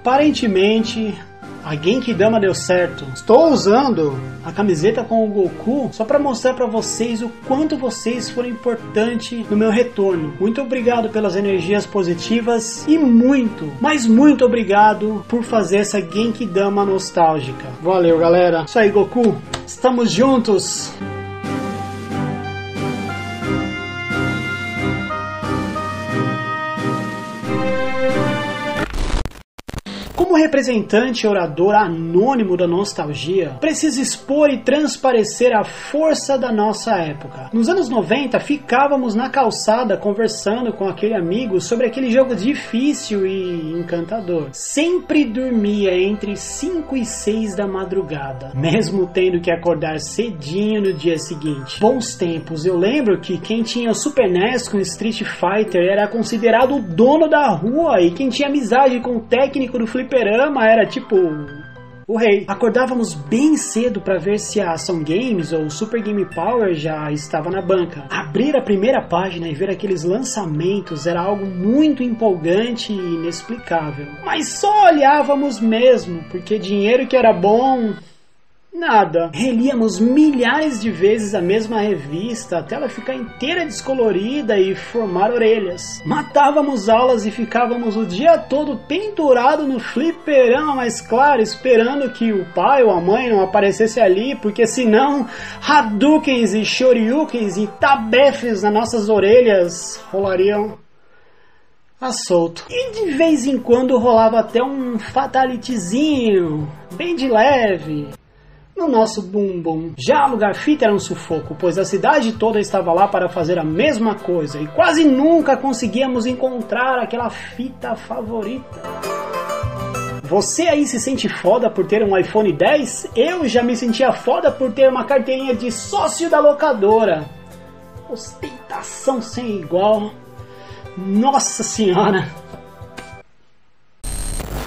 Aparentemente, a Genkidama deu certo. Estou usando a camiseta com o Goku só para mostrar para vocês o quanto vocês foram importantes no meu retorno. Muito obrigado pelas energias positivas e muito, mas muito obrigado por fazer essa Genkidama nostálgica. Valeu, galera. Isso aí, Goku. Estamos juntos. Como representante e orador anônimo da nostalgia, preciso expor e transparecer a força da nossa época. Nos anos 90, ficávamos na calçada conversando com aquele amigo sobre aquele jogo difícil e encantador. Sempre dormia entre 5 e 6 da madrugada, mesmo tendo que acordar cedinho no dia seguinte. Bons tempos, eu lembro que quem tinha Super NES com Street Fighter era considerado o dono da rua e quem tinha amizade com o técnico do Flip fliperama era tipo o rei. Acordávamos bem cedo para ver se a Ação Games ou Super Game Power já estava na banca. Abrir a primeira página e ver aqueles lançamentos era algo muito empolgante e inexplicável. Mas só olhávamos mesmo, porque dinheiro que era bom Nada. Relíamos milhares de vezes a mesma revista até ela ficar inteira descolorida e formar orelhas. Matávamos aulas e ficávamos o dia todo pendurado no fliperama, mas claro, esperando que o pai ou a mãe não aparecesse ali, porque senão Hadoukens e Shoryukens e Tabefes nas nossas orelhas rolariam a solto. E de vez em quando rolava até um fatalityzinho, bem de leve no nosso bumbum. Já alugar fita era um sufoco, pois a cidade toda estava lá para fazer a mesma coisa e quase nunca conseguíamos encontrar aquela fita favorita. Você aí se sente foda por ter um iPhone 10? Eu já me sentia foda por ter uma carteirinha de sócio da locadora. Ostentação sem igual. Nossa senhora!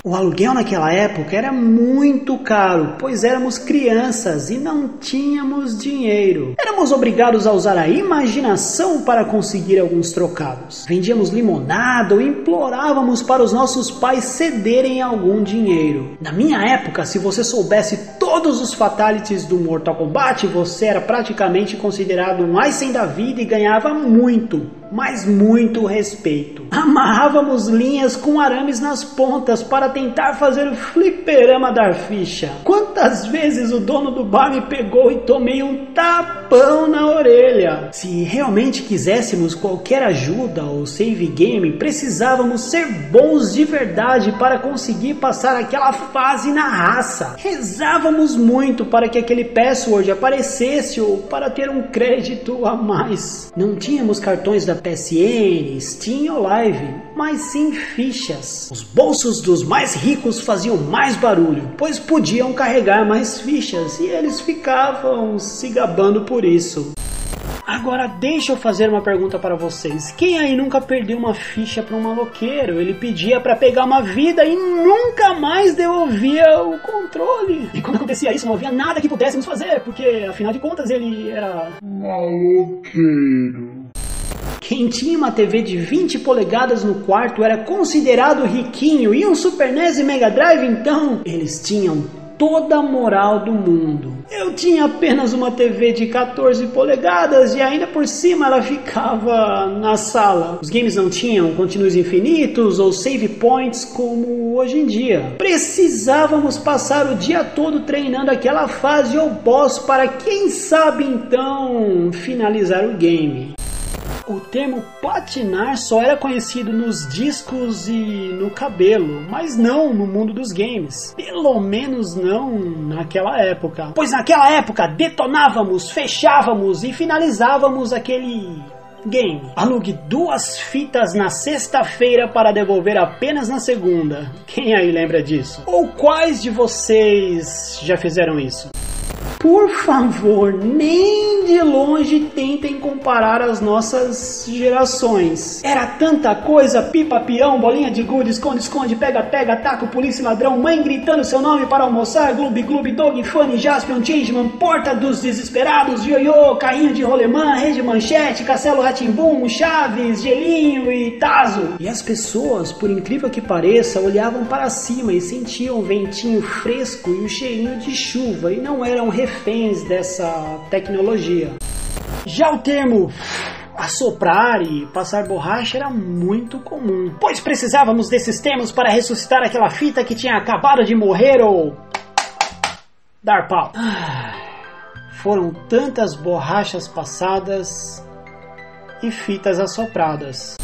O aluguel naquela época era muito caro, pois éramos crianças e não tínhamos dinheiro. Éramos obrigados a usar a imaginação para conseguir alguns trocados. Vendíamos limonada ou implorávamos para os nossos pais cederem algum dinheiro. Na minha época, se você soubesse todos os fatalities do Mortal Kombat, você era praticamente considerado um Aizen da vida e ganhava muito mas muito respeito. Amarrávamos linhas com arames nas pontas para tentar fazer o fliperama dar ficha. Quantas vezes o dono do bar me pegou e tomei um tapão na orelha? Se realmente quiséssemos qualquer ajuda ou save game, precisávamos ser bons de verdade para conseguir passar aquela fase na raça. Rezávamos muito para que aquele password aparecesse ou para ter um crédito a mais. Não tínhamos cartões da PSN, Steam ou Live, mas sim fichas. Os bolsos dos mais ricos faziam mais barulho, pois podiam carregar mais fichas e eles ficavam se gabando por isso. Agora deixa eu fazer uma pergunta para vocês. Quem aí nunca perdeu uma ficha para um maloqueiro? Ele pedia para pegar uma vida e nunca mais devolvia o controle. E quando acontecia isso, não havia nada que pudéssemos fazer, porque afinal de contas ele era maloqueiro. Quem tinha uma TV de 20 polegadas no quarto era considerado riquinho e um Super NES e Mega Drive então eles tinham toda a moral do mundo. Eu tinha apenas uma TV de 14 polegadas e ainda por cima ela ficava na sala. Os games não tinham continuos infinitos ou save points como hoje em dia. Precisávamos passar o dia todo treinando aquela fase ou boss para quem sabe então finalizar o game. O termo platinar só era conhecido nos discos e no cabelo, mas não no mundo dos games. Pelo menos não naquela época. Pois naquela época detonávamos, fechávamos e finalizávamos aquele game. Alugue duas fitas na sexta-feira para devolver apenas na segunda. Quem aí lembra disso? Ou quais de vocês já fizeram isso? Por favor, nem de longe tentem comparar as nossas gerações. Era tanta coisa, pipa, peão, bolinha de gude, esconde, esconde, pega, pega, taco, polícia, ladrão, mãe gritando seu nome para almoçar, gloob, gloob, dog, funny, jaspion, changeman, porta dos desesperados, ioiô, carrinho de rolemã, rede manchete, castelo ratimbum, chaves, gelinho e taso. E as pessoas, por incrível que pareça, olhavam para cima e sentiam o ventinho fresco e o cheirinho de chuva e não eram reféns reféns dessa tecnologia. Já o termo assoprar e passar borracha era muito comum, pois precisávamos desses termos para ressuscitar aquela fita que tinha acabado de morrer ou dar pau. Ah, foram tantas borrachas passadas e fitas assopradas.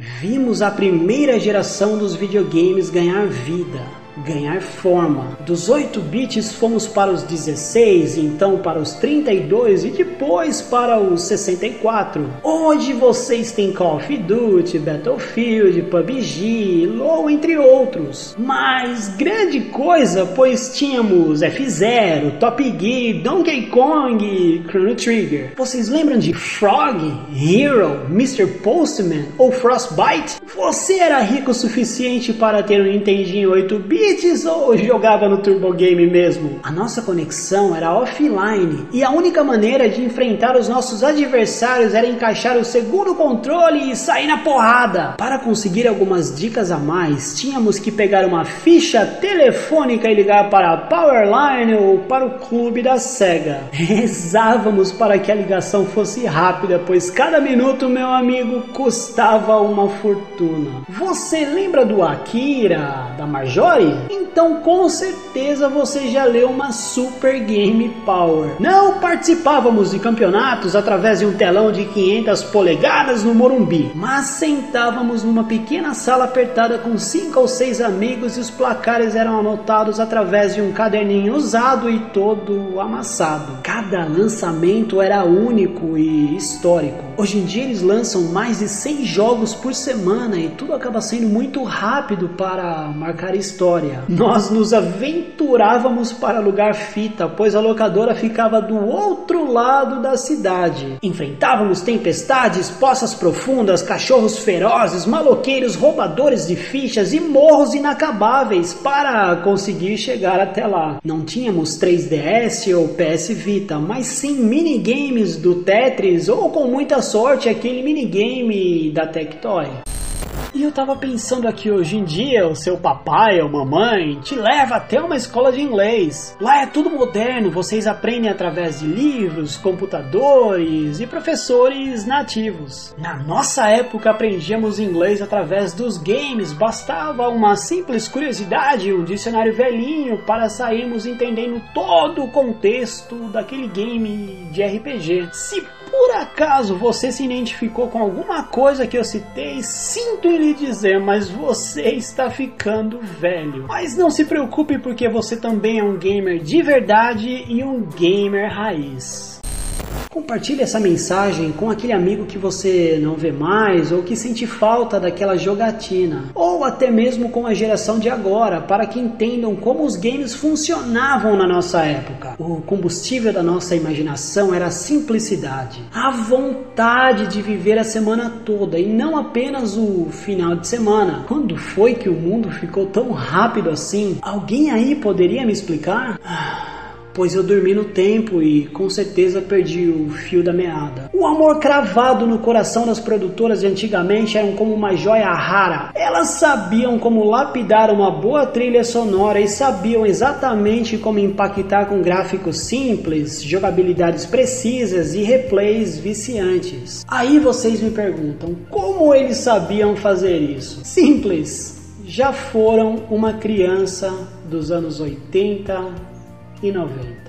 Vimos a primeira geração dos videogames ganhar vida ganhar forma. Dos 8 bits fomos para os 16, então para os 32 e depois para os 64. Hoje vocês têm Call of Duty, Battlefield, PUBG, LoL entre outros. Mas grande coisa, pois tínhamos F0, Top Gear, Donkey Kong, Chrono Trigger. Vocês lembram de Frog, Hero, Mr. Postman ou Frostbite? Você era rico o suficiente para ter um Nintendinho 8 bits bits ou jogava no Turbo Game mesmo? A nossa conexão era offline e a única maneira de enfrentar os nossos adversários era encaixar o segundo controle e sair na porrada. Para conseguir algumas dicas a mais, tínhamos que pegar uma ficha telefônica e ligar para a Powerline ou para o clube da Sega. Rezávamos para que a ligação fosse rápida, pois cada minuto, meu amigo, custava uma fortuna. Você lembra do Akira, da Marjorie? Então com certeza você já leu uma Super Game Power. Não participávamos de campeonatos através de um telão de 500 polegadas no Morumbi, mas sentávamos numa pequena sala apertada com cinco ou seis amigos e os placares eram anotados através de um caderninho usado e todo amassado. Cada lançamento era único e histórico. Hoje em dia eles lançam mais de 100 jogos por semana e tudo acaba sendo muito rápido para marcar história história. Nós nos aventurávamos para alugar fita, pois a locadora ficava do outro lado da cidade. Enfrentávamos tempestades, poças profundas, cachorros ferozes, maloqueiros, roubadores de fichas e morros inacabáveis para conseguir chegar até lá. Não tínhamos 3DS ou PS Vita, mas sim minigames do Tetris ou com muita sorte aquele minigame da Tectoy. E eu tava pensando aqui hoje em dia, o seu papai ou mamãe te leva até uma escola de inglês. Lá é tudo moderno, vocês aprendem através de livros, computadores e professores nativos. Na nossa época aprendíamos inglês através dos games, bastava uma simples curiosidade, um dicionário velhinho para sairmos entendendo todo o contexto daquele game de RPG. Se por acaso você se identificou com alguma coisa que eu citei, sinto lhe dizer, mas você está ficando velho. Mas não se preocupe porque você também é um gamer de verdade e um gamer raiz. Compartilhe essa mensagem com aquele amigo que você não vê mais ou que sente falta daquela jogatina, ou até mesmo com a geração de agora, para que entendam como os games funcionavam na nossa época. O combustível da nossa imaginação era a simplicidade, a vontade de viver a semana toda e não apenas o final de semana. Quando foi que o mundo ficou tão rápido assim? Alguém aí poderia me explicar? Ah pois eu dormi no tempo e com certeza perdi o fio da meada. O amor cravado no coração das produtoras de antigamente eram como uma joia rara. Elas sabiam como lapidar uma boa trilha sonora e sabiam exatamente como impactar com gráficos simples, jogabilidades precisas e replays viciantes. Aí vocês me perguntam, como eles sabiam fazer isso? Simples. Já foram uma criança dos anos 80, e 90.